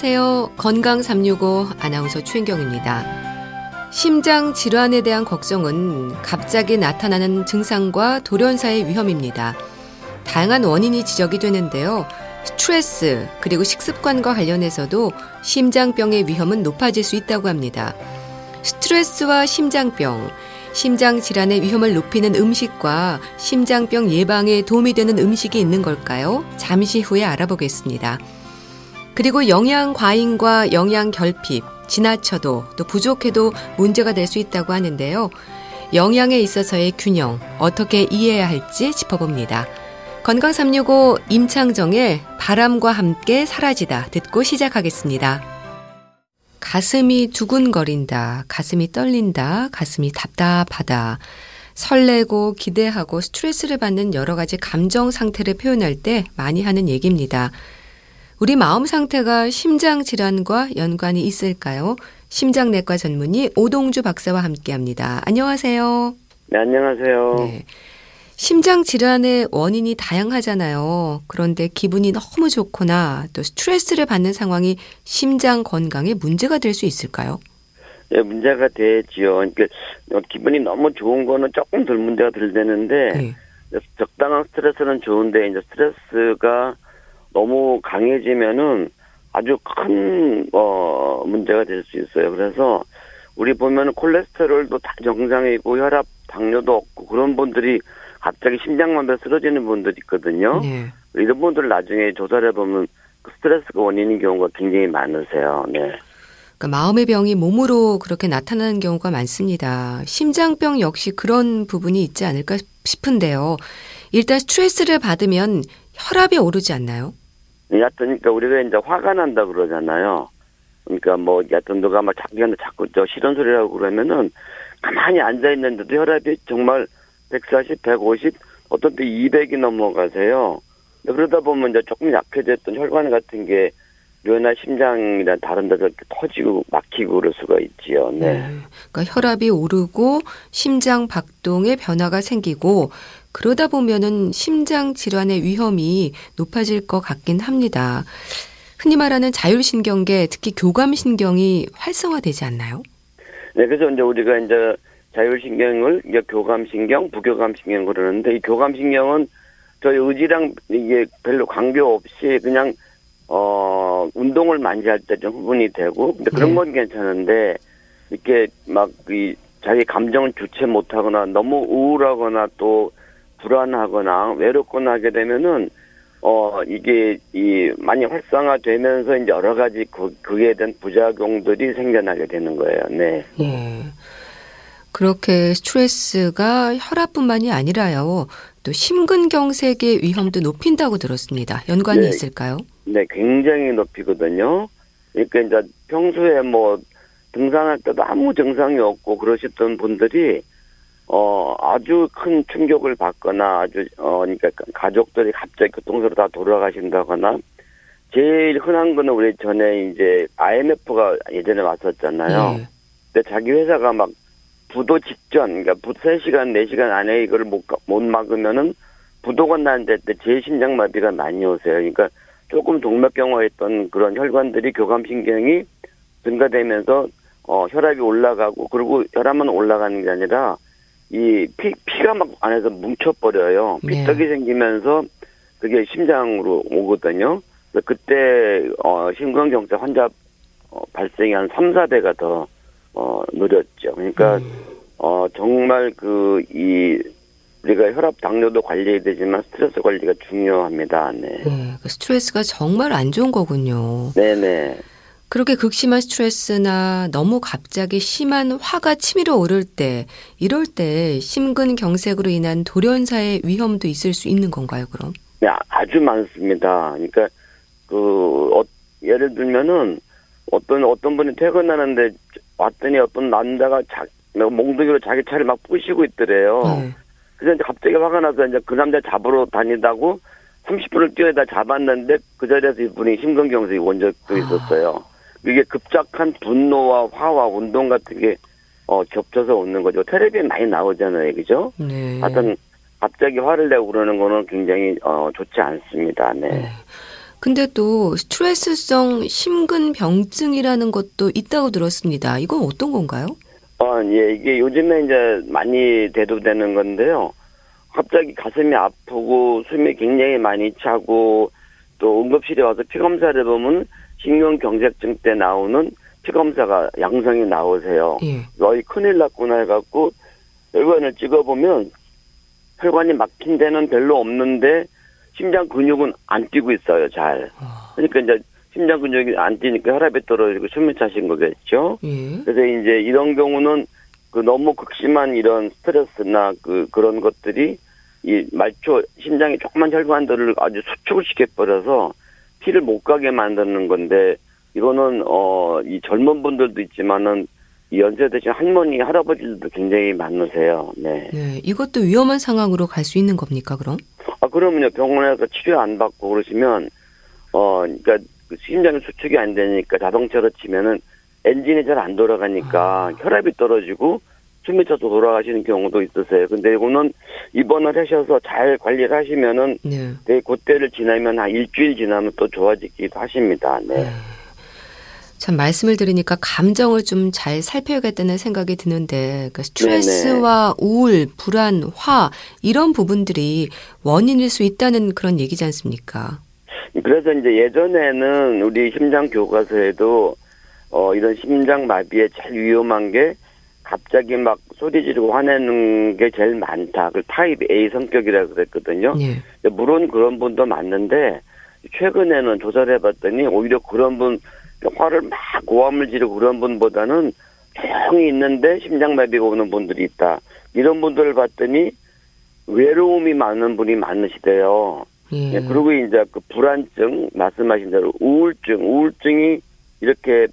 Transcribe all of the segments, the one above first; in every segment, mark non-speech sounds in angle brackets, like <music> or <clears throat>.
안녕하세요. 건강 365 아나운서 최인경입니다. 심장 질환에 대한 걱정은 갑자기 나타나는 증상과 돌연사의 위험입니다. 다양한 원인이 지적이 되는데요. 스트레스 그리고 식습관과 관련해서도 심장병의 위험은 높아질 수 있다고 합니다. 스트레스와 심장병, 심장 질환의 위험을 높이는 음식과 심장병 예방에 도움이 되는 음식이 있는 걸까요? 잠시 후에 알아보겠습니다. 그리고 영양 과잉과 영양 결핍, 지나쳐도 또 부족해도 문제가 될 수 있다고 하는데요. 영양에 있어서의 균형 어떻게 이해해야 할지 짚어봅니다. 건강 365 임창정의 바람과 함께 사라지다 듣고 시작하겠습니다. 가슴이 두근거린다, 가슴이 떨린다, 가슴이 답답하다. 설레고 기대하고 스트레스를 받는 여러 가지 감정 상태를 표현할 때 많이 하는 얘기입니다. 우리 마음 상태가 심장 질환과 연관이 있을까요? 심장내과 전문의 오동주 박사와 함께 합니다. 안녕하세요. 네, 안녕하세요. 네. 심장 질환의 원인이 다양하잖아요. 그런데 기분이 너무 좋거나 또 스트레스를 받는 상황이 심장 건강에 문제가 될 수 있을까요? 네, 문제가 되지요. 그러니까 기분이 너무 좋은 거는 조금 덜 문제가 덜 되는데 네. 적당한 스트레스는 좋은데 이제 스트레스가 너무 강해지면은 아주 큰 어, 문제가 될 수 있어요. 그래서 우리 보면 콜레스테롤도 다 정상이고 혈압, 당뇨도 없고 그런 분들이 갑자기 심장마비가 쓰러지는 분들이 있거든요. 네. 이런 분들 나중에 조사를 해보면 그 스트레스가 원인인 경우가 굉장히 많으세요. 네. 그러니까 마음의 병이 몸으로 그렇게 나타나는 경우가 많습니다. 심장병 역시 그런 부분이 있지 않을까 싶은데요. 일단 스트레스를 받으면 혈압이 오르지 않나요? 여하튼 그러니까 우리가 이제 화가 난다 그러잖아요. 그러니까 뭐 여하튼 누가 막 자기한테 자꾸 저 싫은 소리라고 그러면은 가만히 앉아 있는데도 혈압이 정말 140, 150, 어떤 때 200이 넘어가세요. 그러다 보면 이제 조금 약해졌던 혈관 같은 게 뇌나 심장이나 다른 데서 터지고 막히고 그럴 수가 있지요. 네. 네. 그러니까 혈압이 오르고 심장 박동에 변화가 생기고 그러다 보면은 심장 질환의 위험이 높아질 것 같긴 합니다. 흔히 말하는 자율신경계, 특히 교감신경이 활성화되지 않나요? 네, 그래서 이제 우리가 이제 자율신경을 이제 교감신경, 부교감신경 그러는데 이 교감신경은 저희 의지랑 이게 별로 관계 없이 그냥 어 운동을 많이 할 때좀 후분이 되고 근데 그런 네. 건 괜찮은데 이렇게 막 이 자기 감정을 주체 못하거나 너무 우울하거나 또 불안하거나 외롭거나 하게 되면은 어 이게 이 많이 활성화되면서 이제 여러 가지 그, 그에 대한 부작용들이 생겨나게 되는 거예요. 네. 예. 그렇게 스트레스가 혈압뿐만이 아니라요. 또 심근경색의 위험도 높인다고 들었습니다. 연관이 네. 있을까요? 네, 굉장히 높이거든요. 그러니까 이제 평소에 뭐 등산할 때도 아무 증상이 없고 그러셨던 분들이 어 아주 큰 충격을 받거나 아주 어 그러니까 가족들이 갑자기 교통사로 다 돌아가신다거나 제일 흔한 거는 우리 전에 이제 IMF가 예전에 왔었잖아요. 네. 근데 자기 회사가 막 부도 직전, 그러니까 부 3시간, 4시간 안에 이걸 못, 못 막으면은 부도가 나는데 제 심장마비가 많이 오세요. 그러니까 조금 동맥경화 했던 그런 혈관들이 교감신경이 증가되면서 어, 혈압이 올라가고 그리고 혈압만 올라가는 게 아니라 이 피, 피가 막 안에서 뭉쳐버려요. 네. 피떡이 네. 생기면서 그게 심장으로 오거든요. 그래서 그때 어, 심근경색 환자 어, 발생이 한 3, 4배가 더 어, 느렸죠. 그러니까 음. 어, 정말 그 이 우리가 혈압 당뇨도 관리해야 되지만 스트레스 관리가 중요합니다. 네. 네. 그 스트레스가 정말 안 좋은 거군요. 네네. 그렇게 극심한 스트레스나 너무 갑자기 심한 화가 치밀어 오를 때, 이럴 때 심근경색으로 인한 돌연사의 위험도 있을 수 있는 건가요, 그럼? 네, 아주 많습니다. 그러니까 그 어, 예를 들면은 어떤 어떤 분이 퇴근하는데 왔더니 어떤 남자가 자, 몽둥이로 자기 차를 막 부시고 있더래요. 네. 그래서 이제 갑자기 화가 나서 이제 그 남자 잡으러 다니다고 30분을 뛰어다 잡았는데 그 자리에서 이분이 심근경색이 온 적도 아. 있었어요. 이게 급작한 분노와 화와 운동 같은 게 어, 겹쳐서 오는 거죠. 텔레비에 많이 나오잖아요, 그죠? 네. 하여튼 갑자기 화를 내고 그러는 거는 굉장히 어, 좋지 않습니다. 네. 네. 근데 또 스트레스성 심근병증이라는 것도 있다고 들었습니다. 이건 어떤 건가요? 어, 예, 이게 요즘에 이제 많이 대두되는 건데요. 갑자기 가슴이 아프고 숨이 굉장히 많이 차고 또 응급실에 와서 피 검사를 보면 신경경색증 때 나오는 피검사가 양성이 나오세요. 예. 너희 큰일 났구나 해갖고 혈관을 찍어보면 혈관이 막힌 데는 별로 없는데 심장 근육은 안 뛰고 있어요, 잘. 아, 그러니까 이제 심장 근육이 안 뛰니까 혈압이 떨어지고 숨이 차신 거겠죠. 예. 그래서 이제 이런 경우는 그 너무 극심한 이런 스트레스나 그 그런 것들이 이 말초 심장에 조그만 혈관들을 아주 수축을 시켜버려서 피를 못 가게 만드는 건데 이거는 어 이 젊은 분들도 있지만은 이 연세 드신 할머니 할아버지들도 굉장히 많으세요. 네. 네, 이것도 위험한 상황으로 갈 수 있는 겁니까, 그럼? 아 그러면요 병원에서 치료 안 받고 그러시면 어 그러니까 그 심장이 수축이 안 되니까 자동차로 치면은 엔진이 잘 안 돌아가니까 아. 혈압이 떨어지고 숨이 차서 돌아가시는 경우도 있으세요. 근데 이거는 입원을 하셔서 잘 관리를 하시면은 네. 네, 그때를 지나면 한 일주일 지나면 또 좋아지기도 하십니다. 네. 네. 참 말씀을 들으니까 감정을 좀 잘 살펴야겠다는 생각이 드는데 그러니까 스트레스와 우울, 불안, 화 이런 부분들이 원인일 수 있다는 그런 얘기지 않습니까? 그래서 이제 예전에는 우리 심장 교과서에도 어 이런 심장 마비에 제일 위험한 게 갑자기 막 소리 지르고 화내는 게 제일 많다. 그 타입 A 성격이라 그랬거든요. 예. 물론 그런 분도 많는데 최근에는 조사를 해봤더니 오히려 그런 분 화를 막 고함을 지르고 그런 분보다는 조용히 있는데 심장마비가 오는 분들이 있다. 이런 분들을 봤더니 외로움이 많은 분이 많으시대요. 예. 예, 그리고 이제 그 불안증 말씀하신 대로 우울증, 우울증이 이렇게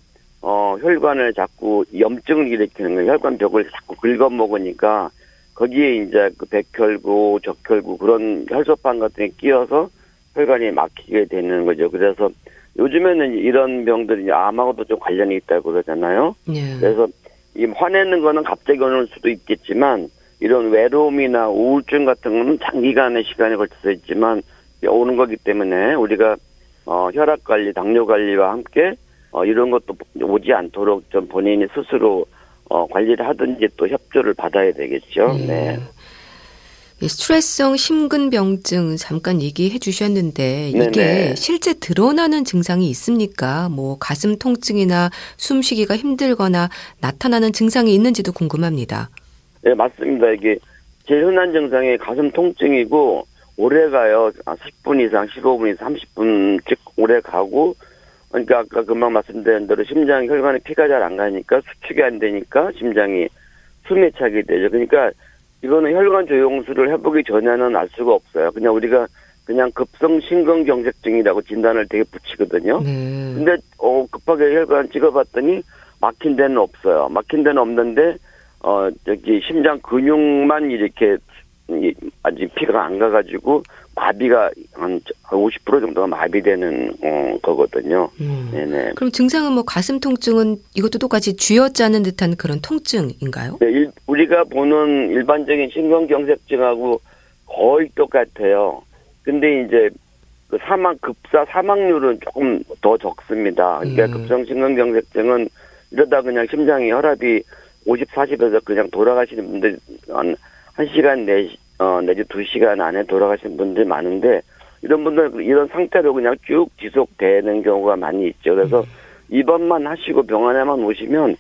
어 혈관을 자꾸 염증을 일으키는 거예요. 혈관 벽을 자꾸 긁어 먹으니까 거기에 이제 그 백혈구, 적혈구 그런 혈소판 같은 게 끼어서 혈관이 막히게 되는 거죠. 그래서 요즘에는 이런 병들이 암하고도 좀 관련이 있다고 그러잖아요. 예. 그래서 이 화내는 거는 갑자기 오는 수도 있겠지만 이런 외로움이나 우울증 같은 거는 장기간의 시간에 걸쳐서 있지만 오는 거기 때문에 우리가 어, 혈압 관리, 당뇨 관리와 함께 어, 이런 것도 오지 않도록 좀 본인이 스스로 어, 관리를 하든지 또 협조를 받아야 되겠죠. 예. 네. 이 스트레스성 심근병증 잠깐 얘기해 주셨는데 이게 네네. 실제 드러나는 증상이 있습니까? 뭐 가슴 통증이나 숨쉬기가 힘들거나 나타나는 증상이 있는지도 궁금합니다. 네, 맞습니다. 이게 제일 흔한 증상이 가슴 통증이고 오래 가요. 아, 10분 이상, 15분 이상, 30분씩 오래 가고 그러니까 아까 금방 말씀드린 대로 심장 혈관에 피가 잘 안 가니까 수축이 안 되니까 심장이 숨이 차게 되죠. 그러니까 이거는 혈관 조영수를 해보기 전에는 알 수가 없어요. 그냥 우리가 그냥 급성 심근경색증이라고 진단을 되게 붙이거든요. 네. 근데 어 급하게 혈관 찍어봤더니 막힌 데는 없어요. 막힌 데는 없는데 어 저기 심장 근육만 이렇게 이- 아직 피가 안 가가지고 마비가 한 50% 정도가 마비되는 어 거거든요. 음. 네네. 그럼 증상은 뭐 가슴 통증은 이것도 똑같이 쥐어짜는 듯한 그런 통증인가요? 네, 일- 우리가 보는 일반적인 심근경색증하고 거의 똑같아요. 근데 이제 그 사망 급사 사망률은 조금 더 적습니다. 그러니까 음. 급성 심근경색증은 이러다 그냥 심장이 혈압이 50, 40에서 그냥 돌아가시는 분들 한, 한 시간 내, 어, 내지 두 시간 안에 돌아가시는 분들이 많은데 이런 분들 이런 상태로 그냥 쭉 지속되는 경우가 많이 있죠. 그래서 입원만 하시고 병원에만 오시면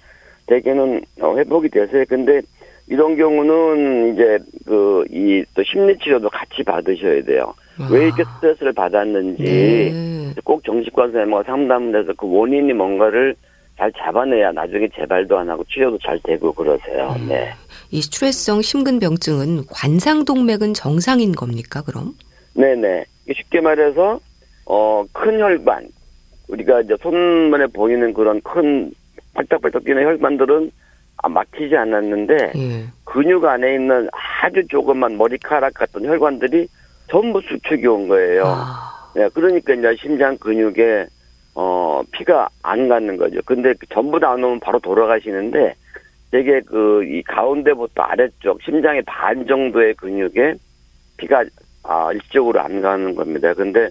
대개는 어, 회복이 되세요. 근데 이런 경우는 이제 그 이 또 심리 치료도 같이 받으셔야 돼요. 왜 이렇게 스트레스를 받았는지 네. 꼭 정신과 선생님과 상담을 해서 그 원인이 뭔가를 잘 잡아내야 나중에 재발도 안 하고 치료도 잘 되고 그러세요. 네. 이 스트레스성 심근병증은 관상동맥은 정상인 겁니까? 그럼? 네네. 쉽게 말해서 어 큰 혈관 우리가 이제 손만에 보이는 그런 큰 팔딱팔딱 뛰는 혈관들은 아, 막히지 않았는데 예. 근육 안에 있는 아주 조그만 머리카락 같은 혈관들이 전부 수축이 온 거예요. 아, 네, 그러니까 이제 심장 근육에 어 피가 안 가는 거죠. 근데 그 전부 다 안 오면 바로 돌아가시는데 되게 그 이 가운데부터 아래쪽 심장의 반 정도의 근육에 피가 아 일적으로 안 가는 겁니다. 근데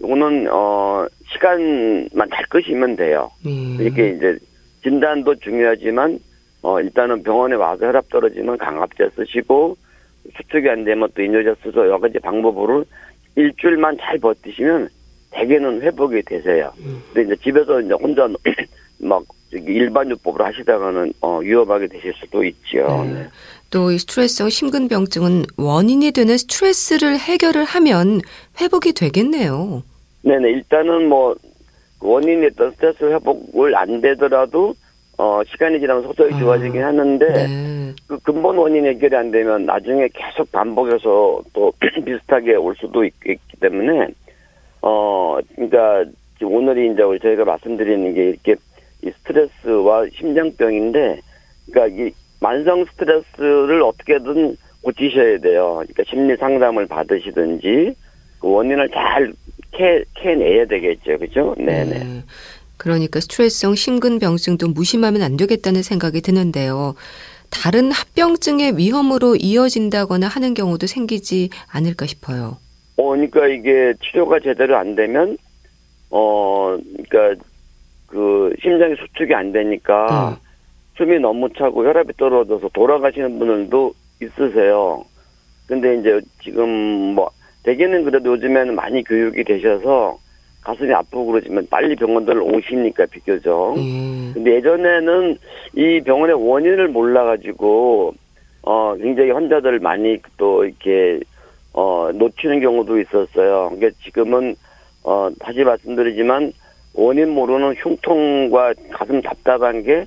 요거는 어 시간만 잘 끄시면 돼요. 예. 이렇게 이제 진단도 중요하지만 어 일단은 병원에 와서 혈압 떨어지면 강압제 쓰시고 수축이 안 되면 또 인효제 쓰서 여러 가지 방법으로 일주일만 잘 버티시면 대개는 회복이 되세요. 음. 근데 이제 집에서 이제 혼자 <clears throat> 막 일반 요법으로 하시다가는 어 위험하게 되실 수도 있죠. 네. 네. 또 이 스트레스성 심근병증은 원인이 되는 스트레스를 해결을 하면 회복이 되겠네요. 네네 일단은 뭐 원인이 있던 스트레스 회복을 안 되더라도 어 시간이 지나면 서서히 아, 좋아지긴 하는데 네. 그 근본 원인 해결이 안 되면 나중에 계속 반복해서 또 <clears throat> 비슷하게 올 수도 있, 기 때문에 어 그러니까 오늘이 이제 저희가 말씀드리는 게 이렇게 이 스트레스와 심장병인데 그러니까 이 만성 스트레스를 어떻게든 고치셔야 돼요. 그러니까 심리 상담을 받으시든지 그 원인을 잘 캐, 캐내야 되겠죠. 그죠? 네네. 네. 그러니까 스트레스성 심근병증도 무심하면 안 되겠다는 생각이 드는데요. 다른 합병증의 위험으로 이어진다거나 하는 경우도 생기지 않을까 싶어요. 어, 그러니까 이게 치료가 제대로 안 되면, 어, 그러니까 그 심장이 수축이 안 되니까 음. 숨이 너무 차고 혈압이 떨어져서 돌아가시는 분들도 있으세요. 근데 이제 지금 뭐 대개는 그래도 요즘에는 많이 교육이 되셔서 가슴이 아프고 그러지만 빨리 병원들 오시니까 비교적. 예. 근데 예전에는 이 병원의 원인을 몰라가지고 어 굉장히 환자들 많이 또 이렇게 어 놓치는 경우도 있었어요. 그러니까 지금은 어 다시 말씀드리지만 원인 모르는 흉통과 가슴 답답한 게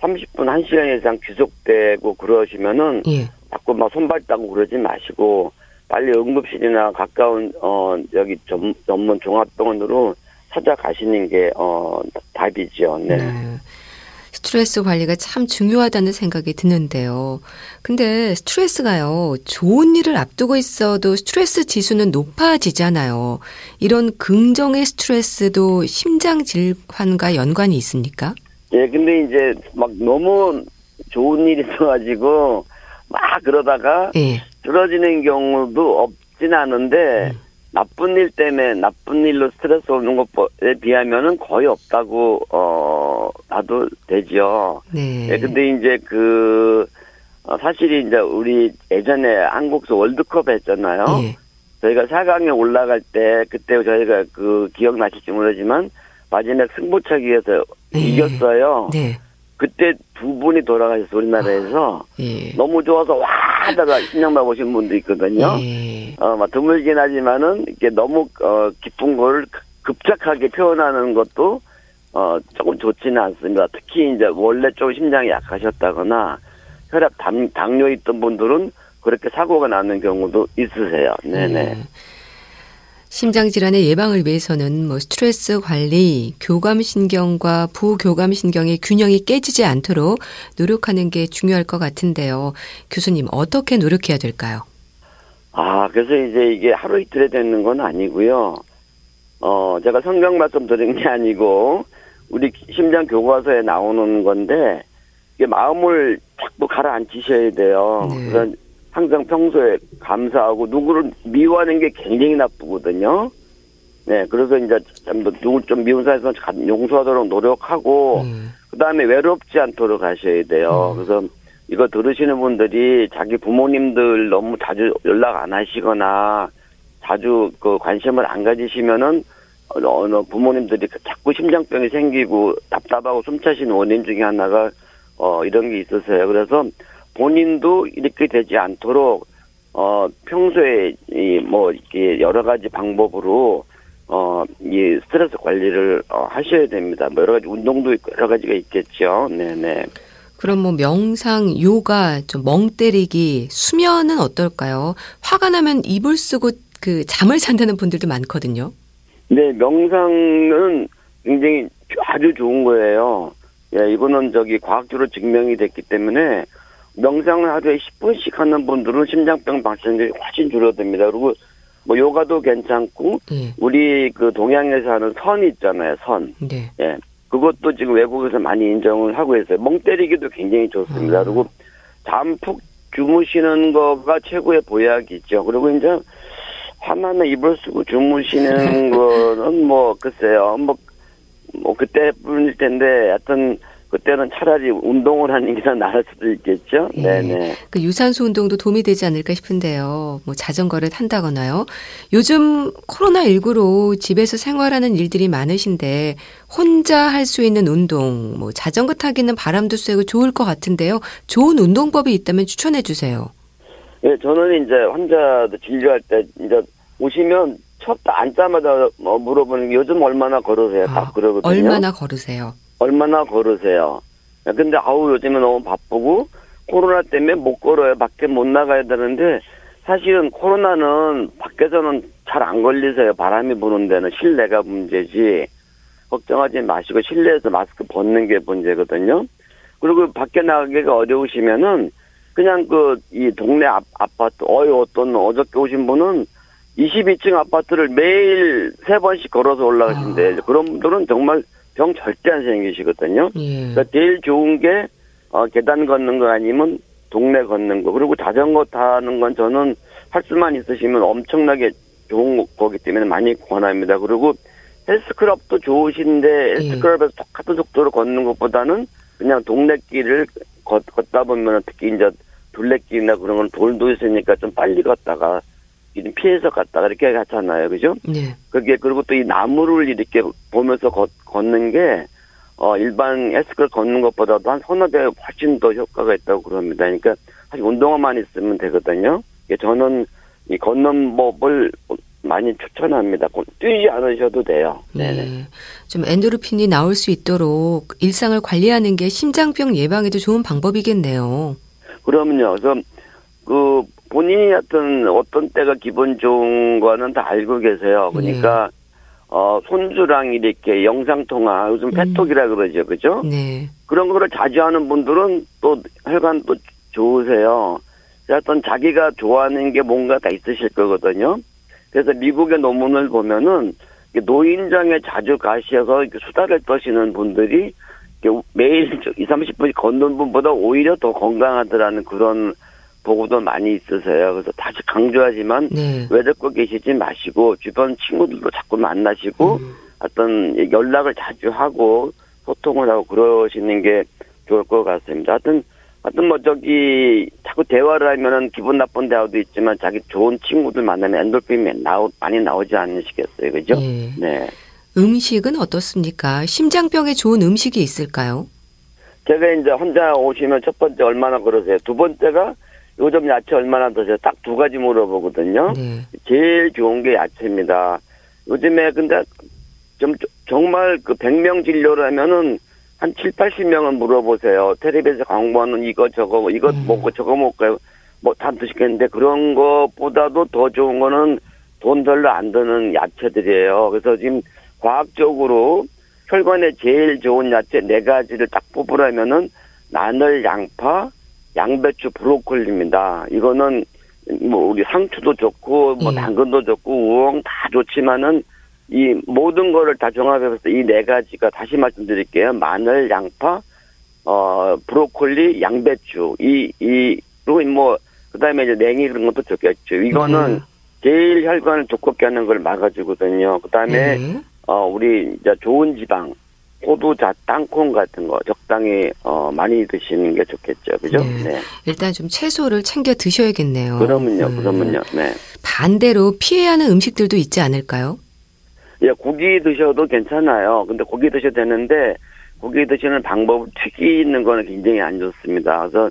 30분 1시간 이상 지속되고 그러시면은 예. 자꾸 막 손발 따고 그러지 마시고 빨리 응급실이나 가까운 어 여기 전, 전문 종합병원으로 찾아가시는 게 어 답이죠. 네. 네. 스트레스 관리가 참 중요하다는 생각이 드는데요. 근데 스트레스가요, 좋은 일을 앞두고 있어도 스트레스 지수는 높아지잖아요. 이런 긍정의 스트레스도 심장 질환과 연관이 있습니까? 예, 근데 이제 막 너무 좋은 일이 있어가지고 막 그러다가 예. 쓰러지는 경우도 없진 않은데 음. 나쁜 일 때문에 나쁜 일로 스트레스 오는 것에 비하면은 거의 없다고 어 봐도 되죠. 네. 예, 근데 이제 그 어, 사실이 이제 우리 예전에 한국서 월드컵 했잖아요. 예. 저희가 4강에 올라갈 때 그때 저희가 그 기억나실지 모르지만 마지막 승부차기에서 네. 이겼어요. 네. 그때 두 분이 돌아가셔서 우리나라에서 예. 너무 좋아서 와 하다가 신령만 오신 분도 있거든요. 예. 어, 막 드물긴 하지만은 이게 너무 어 기쁜 걸 급작하게 표현하는 것도 어 조금 좋지는 않습니다. 특히 이제 원래 좀 심장이 약하셨다거나 혈압 당, 당뇨 있던 분들은 그렇게 사고가 나는 경우도 있으세요. 네네. 예. 심장 질환의 예방을 위해서는 뭐 스트레스 관리, 교감 신경과 부교감 신경의 균형이 깨지지 않도록 노력하는 게 중요할 것 같은데요. 교수님 어떻게 노력해야 될까요? 아, 그래서 이제 이게 하루 이틀에 되는 건 아니고요. 어, 제가 성경 말씀 드린 게 아니고, 우리 심장 교과서에 나오는 건데, 이게 마음을 자꾸 가라앉히셔야 돼요. 네. 그래서 항상 평소에 감사하고, 누구를 미워하는 게 굉장히 나쁘거든요. 네, 그래서 이제 좀더 누굴 좀 미운 사람에서 용서하도록 노력하고, 음, 그 다음에 외롭지 않도록 하셔야 돼요. 음. 그래서 이거 들으시는 분들이 자기 부모님들 너무 자주 연락 안 하시거나 자주 그 관심을 안 가지시면은 어느 부모님들이 그 자꾸 심장병이 생기고 답답하고 숨차시는 원인 중에 하나가 어 이런 게 있으세요. 그래서 본인도 이렇게 되지 않도록 어 평소에 이뭐 이렇게 여러 가지 방법으로 어이 스트레스 관리를 어 하셔야 됩니다. 뭐 여러 가지 운동도 있고 여러 가지가 있겠죠. 네네. 그럼 뭐 명상, 요가, 좀 멍 때리기, 수면은 어떨까요? 화가 나면 이불 쓰고 그 잠을 잔다는 분들도 많거든요. 네, 명상은 굉장히 아주 좋은 거예요. 예, 이거는 저기 과학적으로 증명이 됐기 때문에 명상을 하루에 10분씩 하는 분들은 심장병 발생률이 훨씬 줄어듭니다. 그리고 뭐 요가도 괜찮고 예. 우리 그 동양에서 하는 선 있잖아요, 선. 네. 예. 그것도 지금 외국에서 많이 인정을 하고 있어요. 멍 때리기도 굉장히 좋습니다. 음. 그리고 잠 푹 주무시는 거가 최고의 보약이죠. 그리고 이제 화만은 이불 쓰고 주무시는 <laughs> 거는 뭐 글쎄요 뭐, 뭐 그때뿐일 텐데 하여튼 그때는 차라리 운동을 하는 게 더 나을 수도 있겠죠. 예. 네네. 그 유산소 운동도 도움이 되지 않을까 싶은데요. 뭐 자전거를 탄다거나요. 요즘 코로나19로 집에서 생활하는 일들이 많으신데 혼자 할 수 있는 운동, 뭐 자전거 타기는 바람도 쐬고 좋을 것 같은데요. 좋은 운동법이 있다면 추천해 주세요. 예, 저는 이제 환자도 진료할 때 이제 오시면 첫 앉자마자 뭐 물어보는 게 요즘 얼마나 걸으세요? 딱 아, 그러거든요. 얼마나 걸으세요? 얼마나 걸으세요? 야, 근데 아우 요즘에 너무 바쁘고 코로나 때문에 못 걸어요. 밖에 못 나가야 되는데 사실은 코로나는 밖에서는 잘 안 걸리세요. 바람이 부는 데는 실내가 문제지. 걱정하지 마시고 실내에서 마스크 벗는 게 문제거든요. 그리고 밖에 나가기가 어려우시면은 그냥 그 이 동네 아, 아파트 어이 어떤 어저께 오신 분은 22층 아파트를 매일 세 번씩 걸어서 올라가신대. 아. 그런 분들은 정말 병 절대 안 생기시거든요. 예. 그러니까 제일 좋은 게 어, 계단 걷는 거 아니면 동네 걷는 거. 그리고 자전거 타는 건 저는 할 수만 있으시면 엄청나게 좋은 거기 때문에 많이 권합니다. 그리고 헬스클럽도 좋으신데 헬스클럽에서 똑같은 속도로 걷는 것보다는 그냥 동네 길을 걷, 걷다 보면 특히 이제 둘레길이나 그런 건 돌도 있으니까 좀 빨리 걷다가 좀 피해서 갔다가 이렇게 하잖아요. 그죠? 네. 그게 그리고 또 이 나무를 이렇게 보면서 걷, 걷는 게 어, 일반 헬스클럽 걷는 것보다도 한 서너 배 훨씬 더 효과가 있다고 그럽니다. 그러니까 사실 운동화만 있으면 되거든요. 예, 저는 이 걷는 법을 많이 추천합니다. 곧 뛰지 않으셔도 돼요. 네네. 네. 좀 엔도르핀이 나올 수 있도록 일상을 관리하는 게 심장병 예방에도 좋은 방법이겠네요. 그러면요. 그래서 그 본인이 하여튼 어떤 때가 기분 좋은 거는 다 알고 계세요. 그러니까 어 손주랑 이렇게 영상 통화 요즘 페톡이라 그러죠. 그죠? 네. 그런 거를 자주 하는 분들은 또 혈관도 좋으세요. 하여튼 자기가 좋아하는 게 뭔가 다 있으실 거거든요. 그래서 미국의 논문을 보면은 노인장에 자주 가셔서 수다를 떠시는 분들이 매일 2, 30분씩 걷는 분보다 오히려 더 건강하더라는 그런 보고도 많이 있으세요. 그래서 다시 강조하지만 네. 외적고 계시지 마시고 주변 친구들도 자꾸 만나시고 음. 어떤 연락을 자주 하고 소통을 하고 그러시는 게 좋을 것 같습니다. 하여튼 하여튼 뭐 저기 자꾸 대화를 하면은 기분 나쁜 대화도 있지만 자기 좋은 친구들 만나면 엔돌핀이 나오, 많이 나오지 않으시겠어요, 그죠? 예. 네. 음식은 어떻습니까? 심장병에 좋은 음식이 있을까요? 제가 이제 혼자 오시면 첫 번째 얼마나 걸으세요? 두 번째가 요즘 야채 얼마나 드세요? 딱 두 가지 물어보거든요. 네. 제일 좋은 게 야채입니다. 요즘에 근데 좀 정말 그 100명 진료를 하면은 한 7, 80명은 물어보세요. 텔레비에서 광고하는 이거 저거 이거 음. 먹고 저거 먹고 뭐다 드시겠는데 그런 것보다도 더 좋은 거는 돈 별로 안 드는 야채들이에요. 그래서 지금 과학적으로 혈관에 제일 좋은 야채 네 가지를 딱 뽑으라면은 마늘, 양파, 양배추, 브로콜리입니다. 이거는 뭐 우리 상추도 좋고 뭐 예. 당근도 좋고 우엉 다 좋지만은 이 모든 거를 다 종합해서 이 네 가지가 다시 말씀드릴게요. 마늘, 양파, 어 브로콜리, 양배추 이 이 그리고 뭐 그다음에 이제 냉이 그런 것도 좋겠죠. 이거는 네. 제일 혈관을 두껍게 하는 걸 막아주거든요. 그다음에 네. 어 우리 이제 좋은 지방 호두자, 땅콩 같은 거 적당히 어 많이 드시는 게 좋겠죠. 그죠? 네. 네. 일단 좀 채소를 챙겨 드셔야겠네요. 그러면요. 음. 그러면요. 네. 반대로 피해야 하는 음식들도 있지 않을까요? 예, 고기 드셔도 괜찮아요. 근데 고기 드셔도 되는데 고기 드시는 방법 튀기는 거는 굉장히 안 좋습니다. 그래서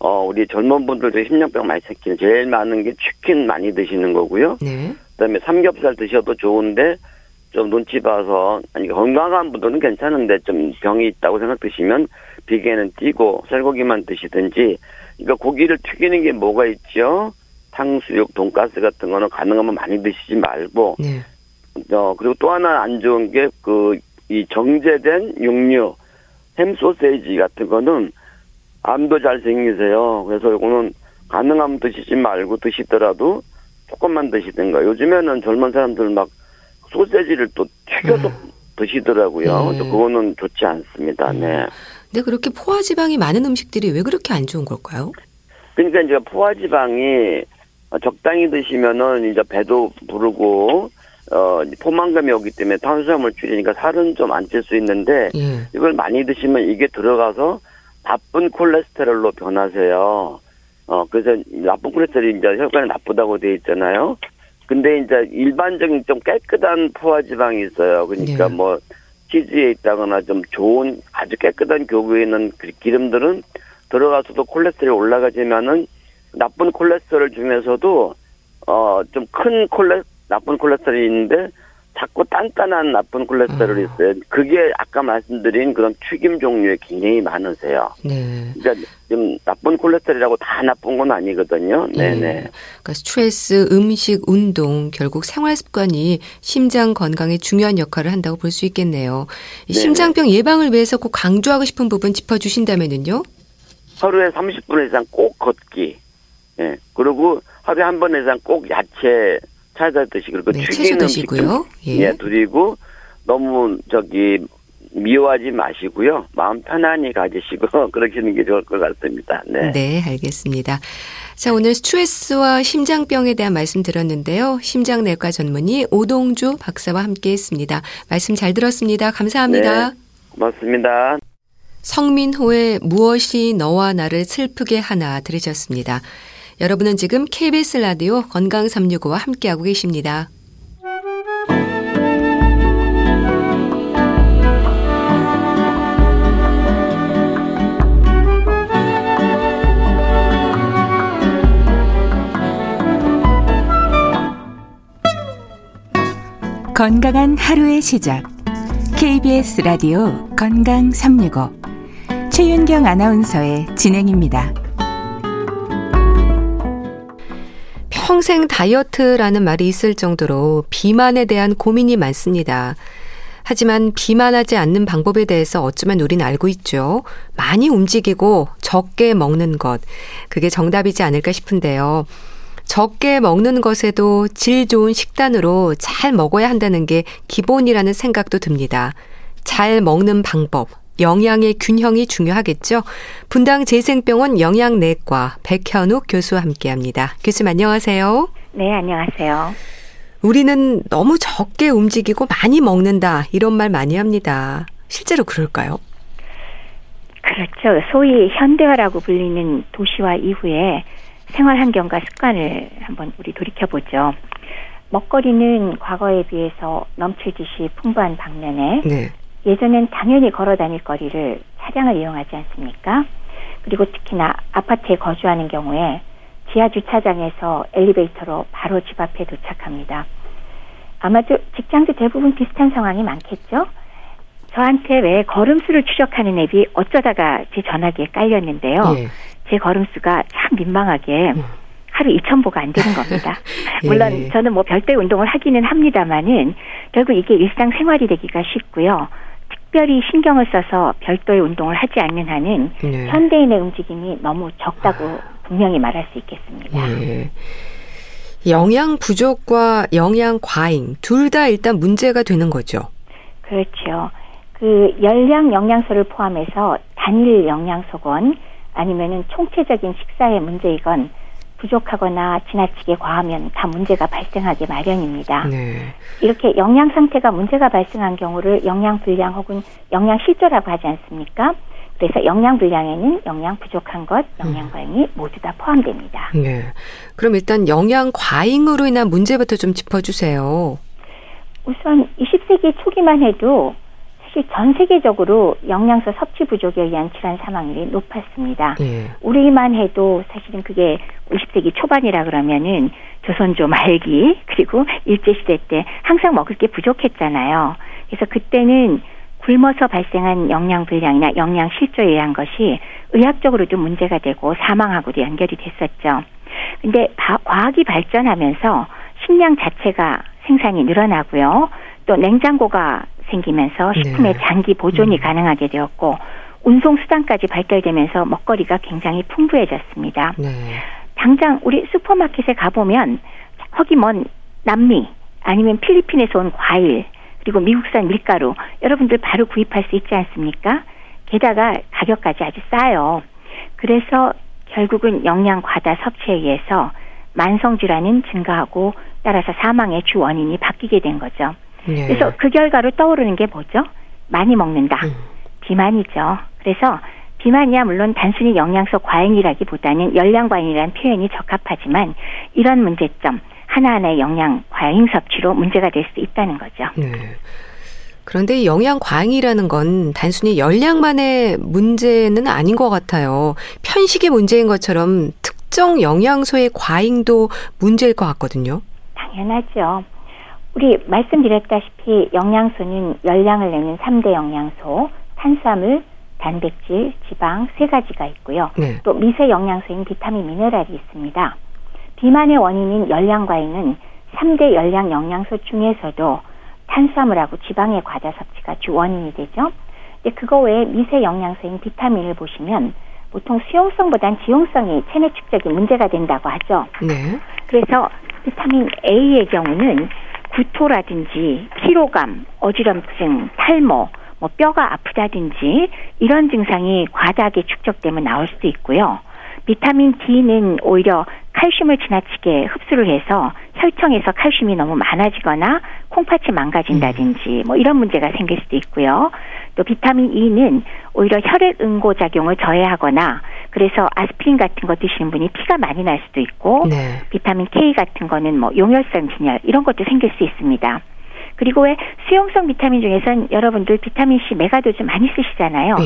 어 우리 젊은 분들도 심장병 많이 생기는 제일 많은 게 치킨 많이 드시는 거고요. 네. 그다음에 삼겹살 드셔도 좋은데 좀 눈치 봐서 아니 건강한 분들은 괜찮은데 좀 병이 있다고 생각 드시면 비계는 띄고 쇠고기만 드시든지 그러니까 고기를 튀기는 게 뭐가 있죠? 탕수육, 돈가스 같은 거는 가능하면 많이 드시지 말고 네. 어 그리고 또 하나 안 좋은 게 그 이 정제된 육류 햄 소세지 같은 거는 암도 잘 생기세요. 그래서 이거는 가능하면 드시지 말고 드시더라도 조금만 드시든가. 요즘에는 젊은 사람들 막 소세지를 또 튀겨서 음. 드시더라고요. 네. 그거는 좋지 않습니다. 네. 근데 그렇게 포화지방이 많은 음식들이 왜 그렇게 안 좋은 걸까요? 그러니까 이제 포화지방이 어, 적당히 드시면은 이제 배도 부르고 어 포만감이 오기 때문에 탄수화물 줄이니까 살은 좀 안 찔 수 있는데 예. 이걸 많이 드시면 이게 들어가서 나쁜 콜레스테롤로 변하세요. 어 그래서 나쁜 콜레스테롤이 이제 혈관에 나쁘다고 돼 있잖아요. 근데 이제 일반적인 좀 깨끗한 포화지방이 있어요. 그러니까 네. 뭐 치즈에 있다거나 좀 좋은 아주 깨끗한 교구에 있는 그 기름들은 들어가서도 콜레스테롤이 올라가지만은 나쁜 콜레스테롤 중에서도 어 좀 큰 콜레 나쁜 콜레스테롤이 있는데 자꾸 단단한 나쁜 콜레스테롤이 아. 있어요. 그게 아까 말씀드린 그런 튀김 종류에 굉장히 많으세요. 네. 그러니까 좀 나쁜 콜레스테롤이라고 다 나쁜 건 아니거든요. 네네. 예. 그러니까 스트레스, 음식, 운동, 결국 생활 습관이 심장 건강에 중요한 역할을 한다고 볼 수 있겠네요. 이 네네. 심장병 예방을 위해서 꼭 강조하고 싶은 부분 짚어주신다면은요? 하루에 30분 이상 꼭 걷기. 예. 그리고 하루에 한 번 이상 꼭 야채 찾아 드시고 그리고 네, 채소 튀긴 음식 좀 드시고요. 예. 예. 드리고 너무 저기 미워하지 마시고요. 마음 편안히 가지시고 <laughs> 그러시는 게 좋을 것 같습니다. 네. 네, 알겠습니다. 자, 오늘 스트레스와 심장병에 대한 말씀 들었는데요. 심장내과 전문의 오동주 박사와 함께 했습니다. 말씀 잘 들었습니다. 감사합니다. 네. 고맙습니다. 성민호의 무엇이 너와 나를 슬프게 하나 들으셨습니다. 여러분은 지금 KBS 라디오 건강 365와 함께하고 계십니다. 건강한 하루의 시작. KBS 라디오 건강 365. 최윤경 아나운서의 진행입니다. 평생 다이어트라는 말이 있을 정도로 비만에 대한 고민이 많습니다. 하지만 비만하지 않는 방법에 대해서 어쩌면 우린 알고 있죠. 많이 움직이고 적게 먹는 것. 그게 정답이지 않을까 싶은데요. 적게 먹는 것에도 질 좋은 식단으로 잘 먹어야 한다는 게 기본이라는 생각도 듭니다. 잘 먹는 방법, 영양의 균형이 중요하겠죠. 분당 재생병원 영양내과 백현욱 교수와 함께합니다. 교수님 안녕하세요. 네, 안녕하세요. 우리는 너무 적게 움직이고 많이 먹는다 이런 말 많이 합니다. 실제로 그럴까요? 그렇죠. 소위 현대화라고 불리는 도시화 이후에 생활 환경과 습관을 한번 우리 돌이켜 보죠. 먹거리는 과거에 비해서 넘칠듯이 풍부한 반면에 네. 예전엔 당연히 걸어 다닐 거리를 차량을 이용하지 않습니까? 그리고 특히나 아파트에 거주하는 경우에 지하 주차장에서 엘리베이터로 바로 집 앞에 도착합니다. 아마도 직장도 대부분 비슷한 상황이 많겠죠? 저한테 왜 걸음수를 추적하는 앱이 어쩌다가 제 전화기에 깔렸는데요. 예. 제 걸음수가 참 민망하게 음. 하루 2,000보가 안 되는 겁니다. <laughs> 예. 물론 저는 뭐 별도의 운동을 하기는 합니다만은 결국 이게 일상 생활이 되기가 쉽고요. 특별히 신경을 써서 별도의 운동을 하지 않는 한은 네. 현대인의 움직임이 너무 적다고 분명히 말할 수 있겠습니다. 예. 영양 부족과 영양 과잉 둘 다 일단 문제가 되는 거죠. 그렇죠. 그 열량 영양소를 포함해서 단일 영양소건 아니면은 총체적인 식사의 문제이건 부족하거나 지나치게 과하면 다 문제가 발생하기 마련입니다. 네. 이렇게 영양 상태가 문제가 발생한 경우를 영양 불량 혹은 영양 실조라고 하지 않습니까? 그래서 영양 불량에는 영양 부족한 것, 영양 과잉이 모두 다 포함됩니다. 네. 그럼 일단 영양 과잉으로 인한 문제부터 좀 짚어주세요. 우선 20세기 초기만 해도 사실 전 세계적으로 영양소 섭취 부족에 의한 질환 사망률이 높았습니다. 예. 우리만 해도 사실은 그게 20세기 초반이라 그러면은 조선조 말기 그리고 일제 시대 때 항상 먹을 게 부족했잖아요. 그래서 그때는 굶어서 발생한 영양 불량이나 영양 실조에 의한 것이 의학적으로도 문제가 되고 사망하고도 연결이 됐었죠. 근데 바- 과학이 발전하면서 식량 자체가 생산이 늘어나고요. 또 냉장고가 생기면서 식품의 네. 장기 보존이 음. 가능하게 되었고 운송 수단까지 발달되면서 먹거리가 굉장히 풍부해졌습니다. 네. 당장 우리 슈퍼마켓에 가보면 거기 먼 남미 아니면 필리핀에서 온 과일 그리고 미국산 밀가루 여러분들 바로 구입할 수 있지 않습니까? 게다가 가격까지 아주 싸요. 그래서 결국은 영양 과다 섭취에 의해서 만성 질환은 증가하고 따라서 사망의 주 원인이 바뀌게 된 거죠. 예. 그래서 그 결과로 떠오르는 게 뭐죠? 많이 먹는다. 음. 비만이죠. 그래서 비만이야 물론 단순히 영양소 과잉이라기보다는 열량 과잉이라는 표현이 적합하지만 이런 문제점 하나하나의 영양 과잉 섭취로 문제가 될 수 있다는 거죠. 네. 그런데 이 영양 과잉이라는 건 단순히 열량만의 문제는 아닌 것 같아요. 편식이 문제인 것처럼 특정 영양소의 과잉도 문제일 것 같거든요. 당연하죠. 우리 말씀드렸다시피 영양소는 열량을 내는 3대 영양소, 탄수화물, 단백질, 지방 세 가지가 있고요. 네. 또 미세 영양소인 비타민, 미네랄이 있습니다. 비만의 원인인 열량 과잉은 3대 열량 영양소 중에서도 탄수화물하고 지방의 과다 섭취가 주 원인이 되죠. 근데 그거 외에 미세 영양소인 비타민을 보시면 보통 수용성보단 지용성이 체내 축적이 문제가 된다고 하죠. 네. 그래서 비타민 A의 경우는 구토라든지 피로감, 어지럼증, 탈모, 뭐 뼈가 아프다든지 이런 증상이 과다하게 축적되면 나올 수도 있고요. 비타민 D는 오히려 칼슘을 지나치게 흡수를 해서 혈청에서 칼슘이 너무 많아지거나 콩팥이 망가진다든지 뭐 이런 문제가 생길 수도 있고요. 또 비타민 E는 오히려 혈액 응고 작용을 저해하거나 그래서 아스피린 같은 거 드시는 분이 피가 많이 날 수도 있고 네. 비타민 K 같은 거는 뭐 용혈성 빈혈 이런 것도 생길 수 있습니다. 그리고 왜 수용성 비타민 중에선 여러분들 비타민 C megadose 많이 쓰시잖아요. 예.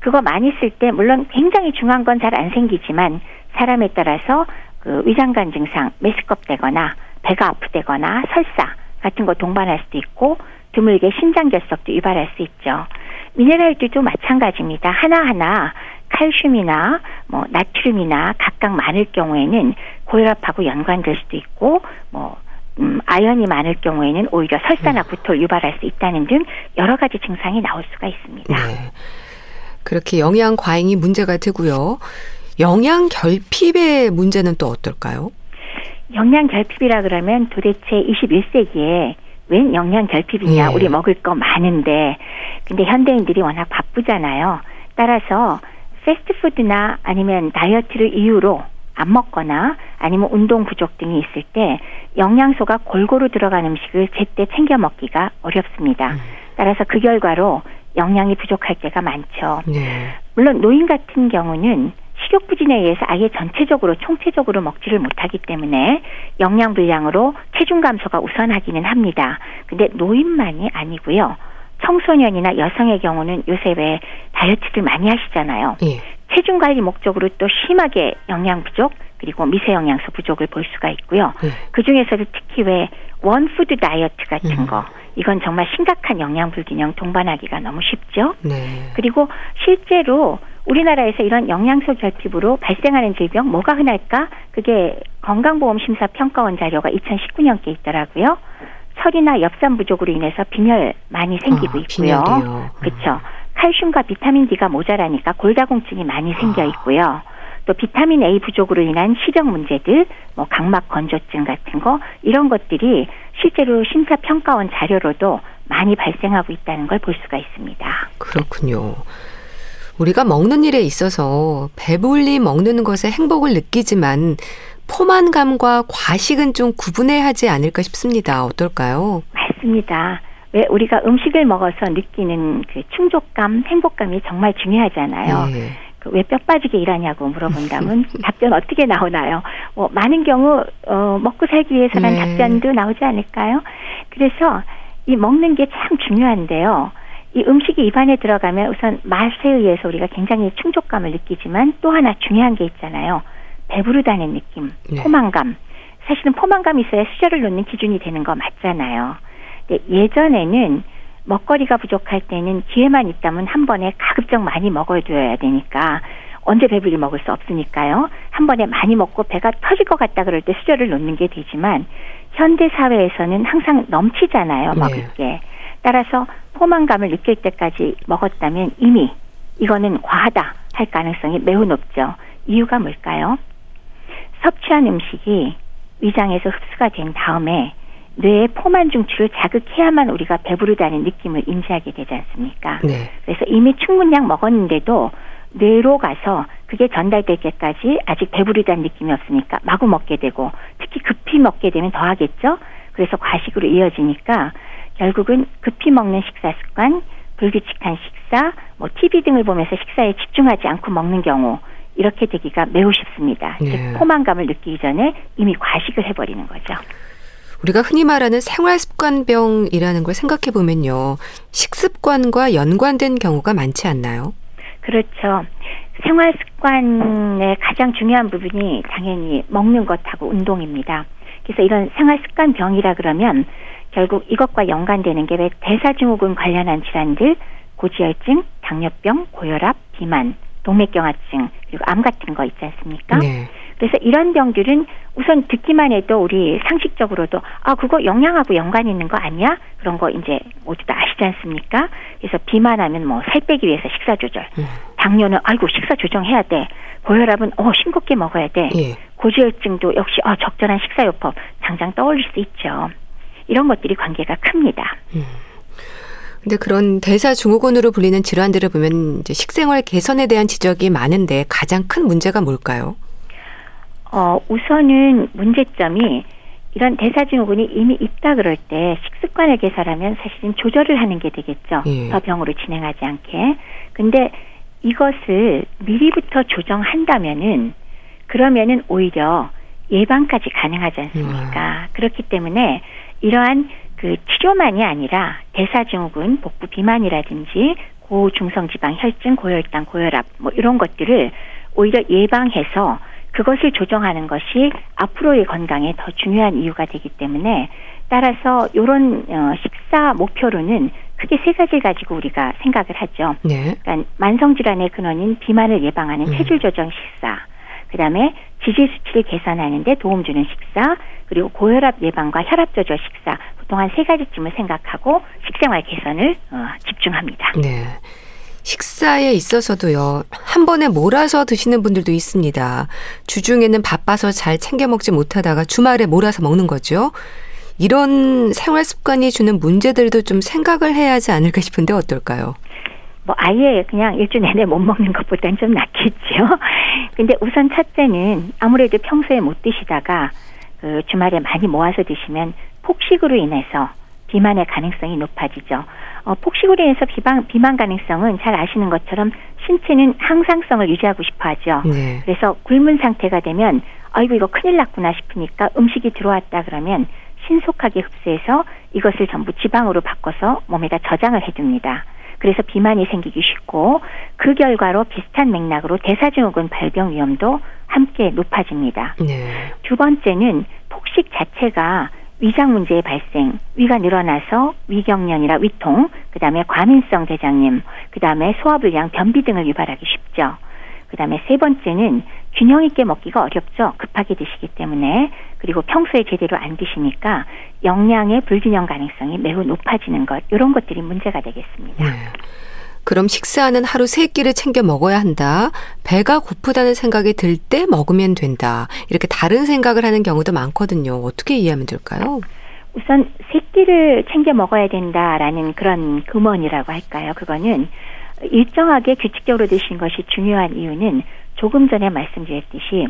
그거 많이 쓸 때 물론 굉장히 중요한 건 잘 안 생기지만 사람에 따라서 그 위장관 증상, 메스껍되거나 배가 아프되거나 설사 같은 거 동반할 수도 있고 드물게 심장결석도 유발할 수 있죠. 미네랄들도 마찬가지입니다. 하나하나 칼슘이나 뭐 나트륨이나 각각 많을 경우에는 고혈압하고 연관될 수도 있고 뭐 음, 아연이 많을 경우에는 오히려 설사나 구토를 유발할 수 있다는 등 여러 가지 증상이 나올 수가 있습니다. 네. 그렇게 영양 과잉이 문제가 되고요. 영양 결핍의 문제는 또 어떨까요? 영양 결핍이라 그러면 도대체 21세기에 웬 영양 결핍이냐? 예. 우리 먹을 거 많은데 근데 현대인들이 워낙 바쁘잖아요. 따라서 패스트푸드나 아니면 다이어트를 이유로 안 먹거나 아니면 운동 부족 등이 있을 때 영양소가 골고루 들어간 음식을 제때 챙겨 먹기가 어렵습니다. 따라서 그 결과로 영양이 부족할 때가 많죠. 네. 물론 노인 같은 경우는 식욕 부진에 의해서 아예 전체적으로 총체적으로 먹지를 못하기 때문에 영양 불량으로 체중 감소가 우선하기는 합니다. 근데 노인만이 아니고요. 청소년이나 여성의 경우는 요새 왜 다이어트들 많이 하시잖아요. 예. 체중 관리 목적으로 또 심하게 영양 부족 그리고 미세 영양소 부족을 볼 수가 있고요. 예. 그 중에서도 특히 왜 one food 다이어트 같은 음. 거 이건 정말 심각한 영양 불균형 동반하기가 너무 쉽죠. 네. 그리고 실제로 우리나라에서 이런 영양소 결핍으로 발생하는 질병 뭐가 흔할까? 그게 건강보험심사평가원 자료가 2019년께 있더라고요. 철이나 엽산 부족으로 인해서 빈혈 많이 생기고 아, 있고요. 그렇죠. 칼슘과 비타민 D가 모자라니까 골다공증이 많이 생겨 아. 있고요. 또 비타민 A 부족으로 인한 시력 문제들, 뭐 각막 건조증 같은 거 이런 것들이 실제로 심사평가원 자료로도 많이 발생하고 있다는 걸 볼 수가 있습니다. 그렇군요. 우리가 먹는 일에 있어서 배불리 먹는 것에 행복을 느끼지만 포만감과 과식은 좀 구분해야 하지 않을까 싶습니다. 어떨까요? 맞습니다. 왜 우리가 음식을 먹어서 느끼는 그 충족감, 행복감이 정말 중요하잖아요. 예. 그왜뼈 빠지게 일하냐고 물어본다면 <laughs> 답변 어떻게 나오나요? 뭐 많은 경우 어, 먹고 살기 위해서는 네. 답변도 나오지 않을까요? 그래서 이 먹는 게 참 중요한데요. 이 음식이 입안에 들어가면 우선 맛에 의해서 우리가 굉장히 충족감을 느끼지만 또 하나 중요한 게 있잖아요. 배부르다는 느낌, 네. 포만감. 사실은 포만감이 있어야 수저를 놓는 기준이 되는 거 맞잖아요. 근데 예전에는 먹거리가 부족할 때는 기회만 있다면 한 번에 가급적 많이 먹어둬야 되니까 언제 배불리 먹을 수 없으니까요. 한 번에 많이 먹고 배가 터질 것 같다 그럴 때 수저를 놓는 게 되지만 현대 사회에서는 항상 넘치잖아요. 먹을 네. 게. 따라서 포만감을 느낄 때까지 먹었다면 이미 이거는 과하다 할 가능성이 매우 높죠. 이유가 뭘까요? 섭취한 음식이 위장에서 흡수가 된 다음에 뇌의 포만 중추를 자극해야만 우리가 배부르다는 느낌을 인지하게 되지 않습니까? 네. 그래서 이미 충분량 먹었는데도 뇌로 가서 그게 전달될 때까지 아직 배부르다는 느낌이 없으니까 마구 먹게 되고 특히 급히 먹게 되면 더 하겠죠. 그래서 과식으로 이어지니까 결국은 급히 먹는 식사 습관, 불규칙한 식사, 뭐 TV 등을 보면서 식사에 집중하지 않고 먹는 경우 이렇게 되기가 매우 쉽습니다. 네. 즉 포만감을 느끼기 전에 이미 과식을 해버리는 거죠. 우리가 흔히 말하는 생활습관병이라는 걸 생각해 보면요. 식습관과 연관된 경우가 많지 않나요? 그렇죠. 생활 습관의 가장 중요한 부분이 당연히 먹는 것하고 운동입니다. 그래서 이런 생활 습관 병이라 그러면 결국 이것과 연관되는 게 왜 대사증후군 관련한 질환들, 고지혈증, 당뇨병, 고혈압, 비만, 동맥경화증, 그리고 암 같은 거 있지 않습니까? 네. 그래서 이런 병들은 우선 듣기만 해도 우리 상식적으로도 아 그거 영양하고 연관 있는 거 아니야? 그런 거 이제 모두 다 아시지 않습니까? 그래서 비만하면 뭐 살 빼기 위해서 식사 조절, 음. 당뇨는 아이고 식사 조정해야 돼, 고혈압은 어 싱겁게 먹어야 돼, 예. 고지혈증도 역시 어 적절한 식사요법 당장 떠올릴 수 있죠. 이런 것들이 관계가 큽니다. 근데 그런 대사증후군으로 불리는 질환들을 보면 이제 식생활 개선에 대한 지적이 많은데 가장 큰 문제가 뭘까요? 어, 우선은 문제점이 이런 대사증후군이 이미 있다 그럴 때 식습관을 개선하면 사실은 조절을 하는 게 되겠죠. 예. 더 병으로 진행하지 않게. 근데 이것을 미리부터 조정한다면은 그러면은 오히려 예방까지 가능하지 않습니까? 그렇기 때문에 이러한 그 치료만이 아니라 대사증후군, 복부 비만이라든지 고중성 지방 혈증, 고혈당, 고혈압 뭐 이런 것들을 오히려 예방해서 그것을 조정하는 것이 앞으로의 건강에 더 중요한 이유가 되기 때문에 따라서 이런 어, 식사 목표로는 크게 세 가지를 가지고 우리가 생각을 하죠. 네. 그러니까 만성 질환의 근원인 비만을 예방하는 음. 체질 조정 식사, 그다음에 지질 수치를 개선하는데 도움 주는 식사, 그리고 고혈압 예방과 혈압 조절 식사 보통 한 세 가지쯤을 생각하고 식생활 개선을 어, 집중합니다. 네. 식사에 있어서도요, 한 번에 몰아서 드시는 분들도 있습니다. 주중에는 바빠서 잘 챙겨 먹지 못하다가 주말에 몰아서 먹는 거죠. 이런 생활 습관이 주는 문제들도 좀 생각을 해야 하지 않을까 싶은데 어떨까요? 뭐 아예 그냥 일주 내내 못 먹는 것보다는 좀 낫겠죠. <laughs> 근데 우선 첫째는 아무래도 평소에 못 드시다가 그 주말에 많이 모아서 드시면 폭식으로 인해서 비만의 가능성이 높아지죠. 어, 폭식으로 인해서 비만, 비만 가능성은 잘 아시는 것처럼 신체는 항상성을 유지하고 싶어 하죠. 네. 그래서 굶은 상태가 되면 아이고 이거 큰일 났구나 싶으니까 음식이 들어왔다 그러면 신속하게 흡수해서 이것을 전부 지방으로 바꿔서 몸에다 저장을 해둡니다. 그래서 비만이 생기기 쉽고 그 결과로 비슷한 맥락으로 대사증후군 발병 위험도 함께 높아집니다. 네. 두 번째는 폭식 자체가 위장 문제의 발생, 위가 늘어나서 위경련이라 위통, 그다음에 과민성 대장염, 그다음에 소화불량, 변비 등을 유발하기 쉽죠. 그다음에 세 번째는 균형 있게 먹기가 어렵죠. 급하게 드시기 때문에 그리고 평소에 제대로 안 드시니까 영양의 불균형 가능성이 매우 높아지는 것 이런 것들이 문제가 되겠습니다. 네. 그럼 식사는 하루 세 끼를 챙겨 먹어야 한다. 배가 고프다는 생각이 들 때 먹으면 된다. 이렇게 다른 생각을 하는 경우도 많거든요. 어떻게 이해하면 될까요? 우선 세 끼를 챙겨 먹어야 된다라는 그런 금원이라고 할까요? 그거는 일정하게 규칙적으로 드시는 것이 중요한 이유는 조금 전에 말씀드렸듯이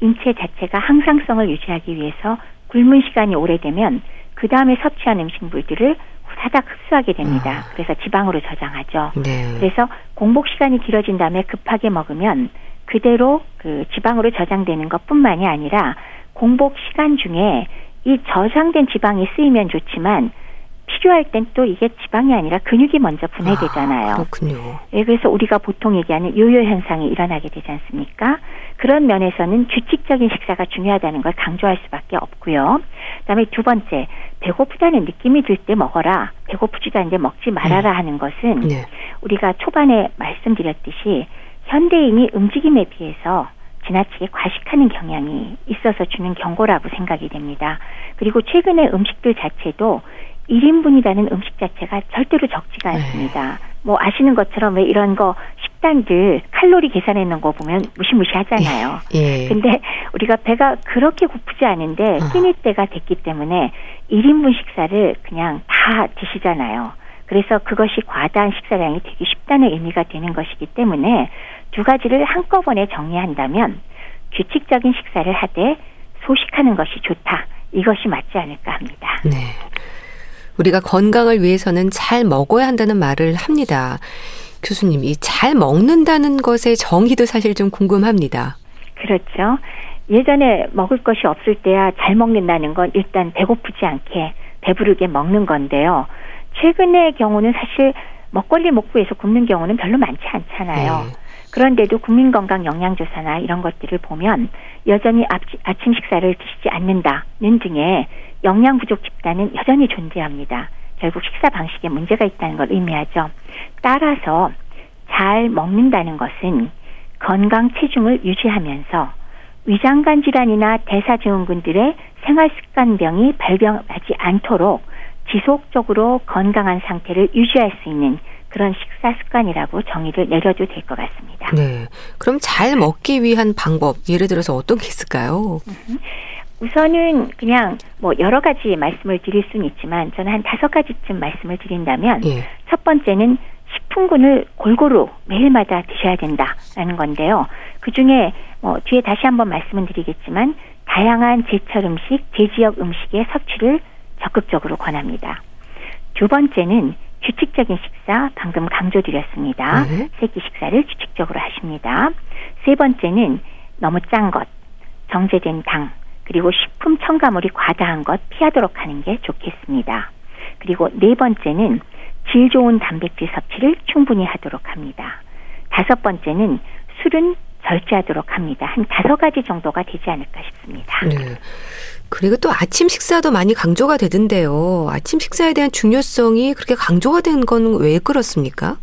인체 자체가 항상성을 유지하기 위해서 굶은 시간이 오래되면 그 다음에 섭취한 음식물들을 후다닥 흡수하게 됩니다. 아. 그래서 지방으로 저장하죠. 네. 그래서 공복 시간이 길어진 다음에 급하게 먹으면 그대로 그 지방으로 저장되는 것뿐만이 아니라 공복 시간 중에 이 저장된 지방이 쓰이면 좋지만 필요할 땐 또 이게 지방이 아니라 근육이 먼저 분해되잖아요. 아, 그렇군요. 예, 그래서 우리가 보통 얘기하는 요요 현상이 일어나게 되지 않습니까? 그런 면에서는 규칙적인 식사가 중요하다는 걸 강조할 수밖에 없고요. 그다음에 두 번째, 배고프다는 느낌이 들 때 먹어라. 배고프지도 않은데 먹지 말아라 하는 것은 네. 우리가 초반에 말씀드렸듯이 현대인이 움직임에 비해서 지나치게 과식하는 경향이 있어서 주는 경고라고 생각이 됩니다. 그리고 최근에 음식들 자체도 1인분이라는 음식 자체가 절대로 적지가 네. 않습니다. 뭐 아시는 것처럼 왜 이런 거 식단들 칼로리 계산해 놓은 거 보면 무시무시하잖아요. 예. 근데 우리가 배가 그렇게 고프지 않은데 어. 끼니 때가 됐기 때문에 1인분 식사를 그냥 다 드시잖아요. 그래서 그것이 과다한 식사량이 되기 쉽다는 의미가 되는 것이기 때문에 두 가지를 한꺼번에 정리한다면 규칙적인 식사를 하되 소식하는 것이 좋다. 이것이 맞지 않을까 합니다. 네. 우리가 건강을 위해서는 잘 먹어야 한다는 말을 합니다. 교수님, 이 잘 먹는다는 것의 정의도 사실 좀 궁금합니다. 그렇죠. 예전에 먹을 것이 없을 때야 잘 먹는다는 건 일단 배고프지 않게 배부르게 먹는 건데요. 최근의 경우는 사실 먹거리 먹고해서 굶는 경우는 별로 많지 않잖아요. 네. 그런데도 국민건강영양조사나 이런 것들을 보면 여전히 아침 식사를 드시지 않는다는 등의 영양 부족 집단은 여전히 존재합니다. 결국 식사 방식에 문제가 있다는 걸 의미하죠. 따라서 잘 먹는다는 것은 건강 체중을 유지하면서 위장관 질환이나 대사증후군들의 생활습관병이 발병하지 않도록 지속적으로 건강한 상태를 유지할 수 있는 그런 식사 습관이라고 정의를 내려도 될 것 같습니다. 네. 그럼 잘 먹기 위한 방법, 예를 들어서 어떤 게 있을까요? 우선은 그냥 뭐 여러 가지 말씀을 드릴 수는 있지만 저는 한 다섯 가지쯤 말씀을 드린다면 예. 첫 번째는 식품군을 골고루 매일마다 드셔야 된다라는 건데요. 그 중에 뭐 뒤에 다시 한번 말씀을 드리겠지만 다양한 제철 음식, 제지역 음식의 섭취를 적극적으로 권합니다. 두 번째는 규칙적인 식사 방금 강조드렸습니다. 네. 세끼 식사를 규칙적으로 하십니다. 세 번째는 너무 짠 것, 정제된 당, 그리고 식품 첨가물이 과다한 것 피하도록 하는 게 좋겠습니다. 그리고 네 번째는 질 좋은 단백질 섭취를 충분히 하도록 합니다. 다섯 번째는 술은 절제하도록 합니다. 한 다섯 가지 정도가 되지 않을까 싶습니다. 네. 그리고 또 아침 식사도 많이 강조가 되던데요. 아침 식사에 대한 중요성이 그렇게 강조가 된 건 왜 그렇습니까?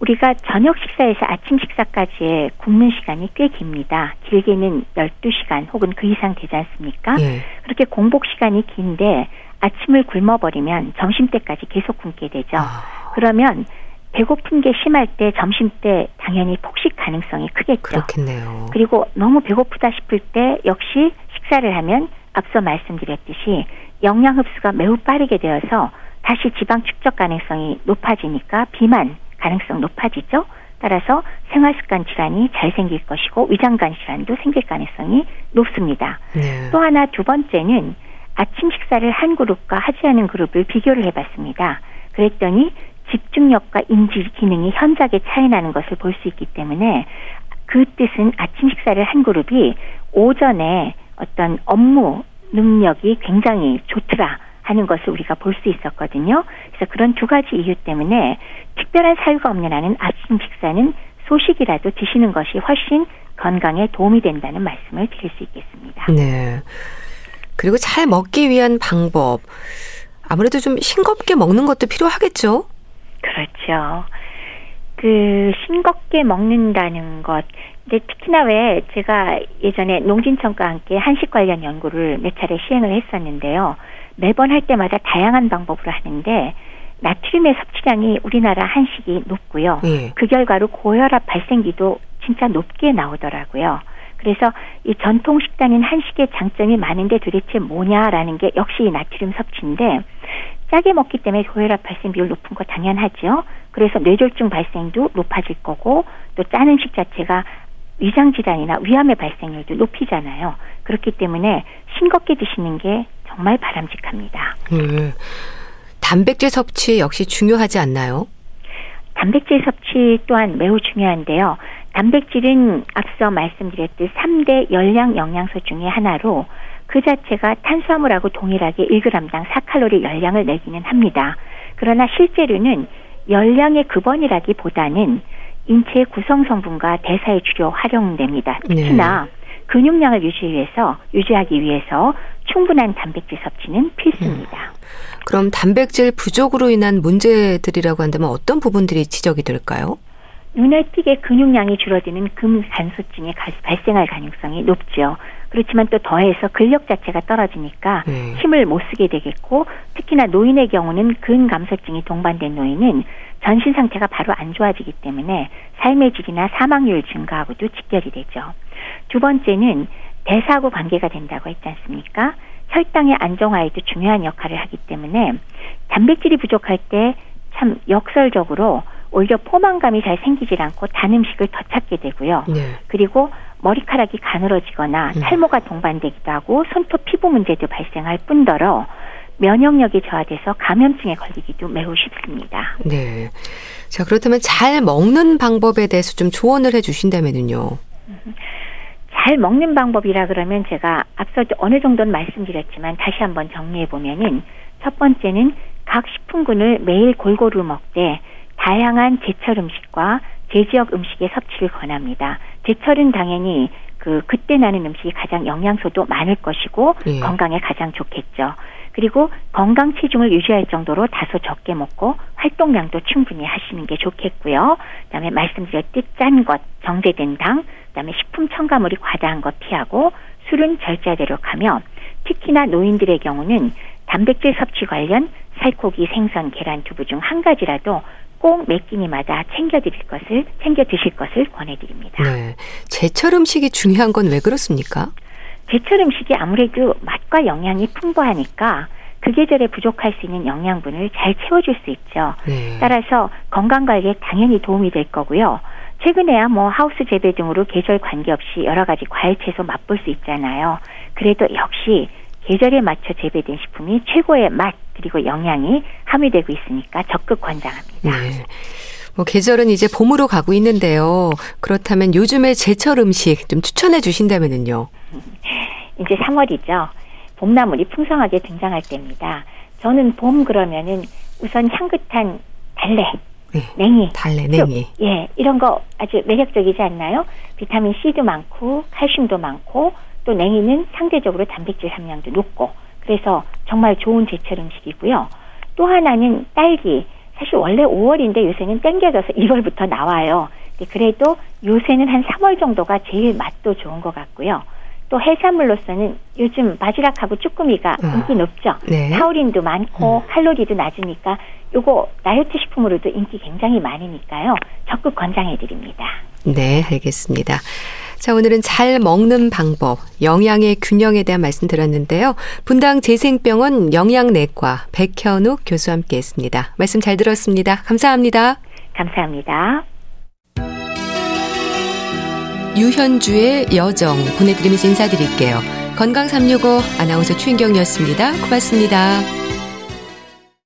우리가 저녁 식사에서 아침 식사까지의 굶는 시간이 꽤 깁니다. 길게는 12시간 혹은 그 이상 되지 않습니까? 예. 그렇게 공복 시간이 긴데 아침을 굶어버리면 점심 때까지 계속 굶게 되죠. 아. 그러면 배고픈 게 심할 때 점심 때 당연히 폭식 가능성이 크겠죠. 그렇겠네요. 그리고 너무 배고프다 싶을 때 역시 식사를 하면 앞서 말씀드렸듯이 영양 흡수가 매우 빠르게 되어서 다시 지방 축적 가능성이 높아지니까 비만 가능성 높아지죠. 따라서 생활 습관 질환이 잘 생길 것이고 위장관 질환도 생길 가능성이 높습니다. 네. 또 하나 두 번째는 아침 식사를 한 그룹과 하지 않은 그룹을 비교를 해봤습니다. 그랬더니 집중력과 인지 기능이 현저하게 차이 나는 것을 볼 수 있기 때문에 그 뜻은 아침 식사를 한 그룹이 오전에 어떤 업무 능력이 굉장히 좋더라 하는 것을 우리가 볼 수 있었거든요. 그래서 그런 두 가지 이유 때문에 특별한 사유가 없는 한은 아침 식사는 소식이라도 드시는 것이 훨씬 건강에 도움이 된다는 말씀을 드릴 수 있겠습니다. 네. 그리고 잘 먹기 위한 방법. 아무래도 좀 싱겁게 먹는 것도 필요하겠죠? 그렇죠. 그 싱겁게 먹는다는 것. 근데 특히나 왜 제가 예전에 농진청과 함께 한식 관련 연구를 몇 차례 시행을 했었는데요. 매번 할 때마다 다양한 방법으로 하는데 나트륨의 섭취량이 우리나라 한식이 높고요. 예. 그 결과로 고혈압 발생기도 진짜 높게 나오더라고요. 그래서 이 전통 식단인 한식의 장점이 많은데 도대체 뭐냐라는 게 역시 나트륨 섭취인데 짜게 먹기 때문에 고혈압 발생 비율 높은 거 당연하죠. 그래서 뇌졸중 발생도 높아질 거고 또 짠 음식 자체가 위장 질환이나 위암의 발생률도 높이잖아요. 그렇기 때문에 싱겁게 드시는 게 정말 바람직합니다. 음, 단백질 섭취 역시 중요하지 않나요? 단백질 섭취 또한 매우 중요한데요. 단백질은 앞서 말씀드렸듯 3대 열량 영양소 중의 하나로 그 자체가 탄수화물하고 동일하게 1g당 4칼로리 열량을 내기는 합니다. 그러나 실제로는 열량의 급원이라기보다는 인체의 구성 성분과 대사에 주로 활용됩니다. 특히나 네. 근육량을 유지 위해서 유지하기 위해서 충분한 단백질 섭취는 필수입니다. 음. 그럼 단백질 부족으로 인한 문제들이라고 한다면 어떤 부분들이 지적이 될까요? 눈에 띄게 근육량이 줄어드는 금간소증이 발생할 가능성이 높죠. 그렇지만 또 더해서 근력 자체가 떨어지니까 네. 힘을 못 쓰게 되겠고 특히나 노인의 경우는 근감소증이 동반된 노인은 전신 상태가 바로 안 좋아지기 때문에 삶의 질이나 사망률 증가하고도 직결이 되죠. 두 번째는 대사하고 관계가 된다고 했지 않습니까? 혈당의 안정화에도 중요한 역할을 하기 때문에 단백질이 부족할 때 참 역설적으로 오히려 포만감이 잘 생기질 않고 단 음식을 더 찾게 되고요. 네. 그리고 머리카락이 가늘어지거나 음. 탈모가 동반되기도 하고 손톱 피부 문제도 발생할 뿐더러 면역력이 저하돼서 감염증에 걸리기도 매우 쉽습니다. 네. 자, 그렇다면 잘 먹는 방법에 대해서 좀 조언을 해 주신다면은요. 잘 먹는 방법이라 그러면 제가 앞서 어느 정도는 말씀드렸지만 다시 한번 정리해 보면은 첫 번째는 각 식품군을 매일 골고루 먹되 다양한 제철 음식과 제지역 음식의 섭취를 권합니다. 제철은 당연히 그 그때 나는 음식이 가장 영양소도 많을 것이고 예. 건강에 가장 좋겠죠. 그리고 건강 체중을 유지할 정도로 다소 적게 먹고 활동량도 충분히 하시는 게 좋겠고요. 그다음에 말씀드렸듯 짠 것, 정제된 당, 그다음에 식품 첨가물이 과다한 것 피하고 술은 절제하도록 하며 특히나 노인들의 경우는 단백질 섭취 관련 살코기, 생선, 계란, 두부 중 한 가지라도 꼭 매 끼니마다 챙겨 드릴 것을 챙겨 드실 것을 권해드립니다. 네. 제철 음식이 중요한 건 왜 그렇습니까? 제철 음식이 아무래도 맛과 영양이 풍부하니까 그 계절에 부족할 수 있는 영양분을 잘 채워줄 수 있죠. 네. 따라서 건강 관리에 당연히 도움이 될 거고요. 최근에야 뭐 하우스 재배 등으로 계절 관계없이 여러 가지 과일 채소 맛볼 수 있잖아요. 그래도 역시 계절에 맞춰 재배된 식품이 최고의 맛 그리고 영양이 함유되고 있으니까 적극 권장합니다. 네. 뭐 계절은 이제 봄으로 가고 있는데요. 그렇다면 요즘의 제철 음식 좀 추천해 주신다면은요. <laughs> 이제 3월이죠. 봄나물이 풍성하게 등장할 때입니다. 저는 봄 그러면은 우선 향긋한 달래, 네. 냉이, 달래 냉이. 쑥, 예, 이런 거 아주 매력적이지 않나요? 비타민 C도 많고 칼슘도 많고 또 냉이는 상대적으로 단백질 함량도 높고 그래서 정말 좋은 제철 음식이고요. 또 하나는 딸기. 사실 원래 5월인데 요새는 땡겨져서 <laughs> 1월부터 나와요. 그래도 요새는 한 3월 정도가 제일 맛도 좋은 것 같고요. 또 해산물로서는 요즘 바지락하고 쭈꾸미가 아, 인기 높죠. 네. 타우린도 많고 칼로리도 낮으니까 요거 다이어트 식품으로도 인기 굉장히 많으니까요. 적극 권장해 드립니다. 네, 알겠습니다. 자, 오늘은 잘 먹는 방법, 영양의 균형에 대한 말씀 드렸는데요. 분당 재생병원 영양내과 백현욱 교수와 함께 했습니다. 말씀 잘 들었습니다. 감사합니다. 감사합니다. 유현주의 여정 보내드리면서 인사드릴게요. 건강365 아나운서 최인경이었습니다. 고맙습니다.